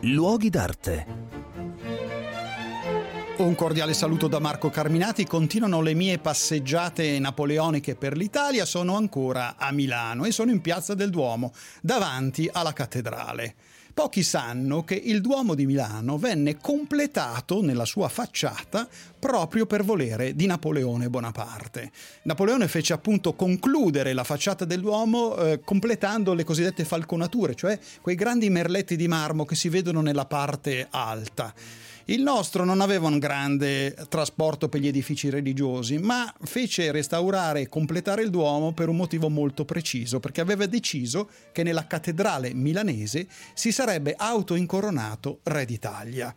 Luoghi d'arte. Un cordiale saluto da Marco Carminati. Continuano le mie passeggiate napoleoniche per l'Italia. Sono ancora a Milano e sono in Piazza del Duomo, davanti alla cattedrale. Pochi sanno che il Duomo di Milano venne completato nella sua facciata proprio per volere di Napoleone Bonaparte. Napoleone fece appunto concludere la facciata del Duomo eh, completando le cosiddette falconature, cioè quei grandi merletti di marmo che si vedono nella parte alta. Il nostro non aveva un grande trasporto per gli edifici religiosi, ma fece restaurare e completare il Duomo per un motivo molto preciso, perché aveva deciso che nella cattedrale milanese si sarebbe autoincoronato re d'Italia.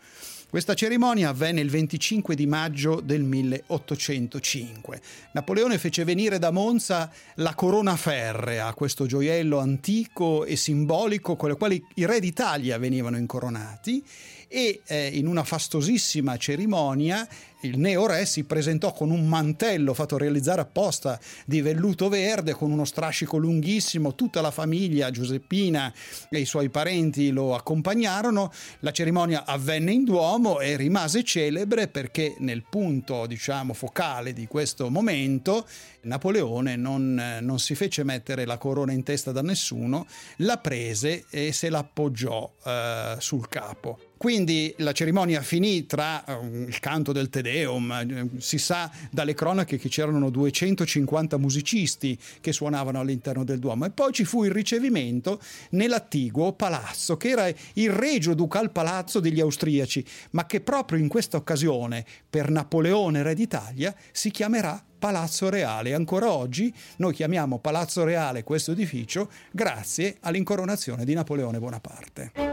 Questa cerimonia avvenne il 25 di maggio del 1805. Napoleone fece venire da Monza la corona ferrea, questo gioiello antico e simbolico con il quale i re d'Italia venivano incoronati e eh, in una fastosissima cerimonia il neo re si presentò con un mantello fatto realizzare apposta di velluto verde con uno strascico lunghissimo, tutta la famiglia Giuseppina e i suoi parenti lo accompagnarono, la cerimonia avvenne in Duomo e rimase celebre perché nel punto diciamo focale di questo momento Napoleone non, non si fece mettere la corona in testa da nessuno, la prese e se l'appoggiò eh, sul capo. Quindi la cerimonia finì tra uh, il canto del Te Deum, uh, si sa dalle cronache che c'erano 250 musicisti che suonavano all'interno del Duomo e poi ci fu il ricevimento nell'attiguo palazzo che era il regio ducal palazzo degli austriaci, ma che proprio in questa occasione per Napoleone re d'Italia si chiamerà Palazzo Reale. Ancora oggi noi chiamiamo Palazzo Reale questo edificio grazie all'incoronazione di Napoleone Bonaparte.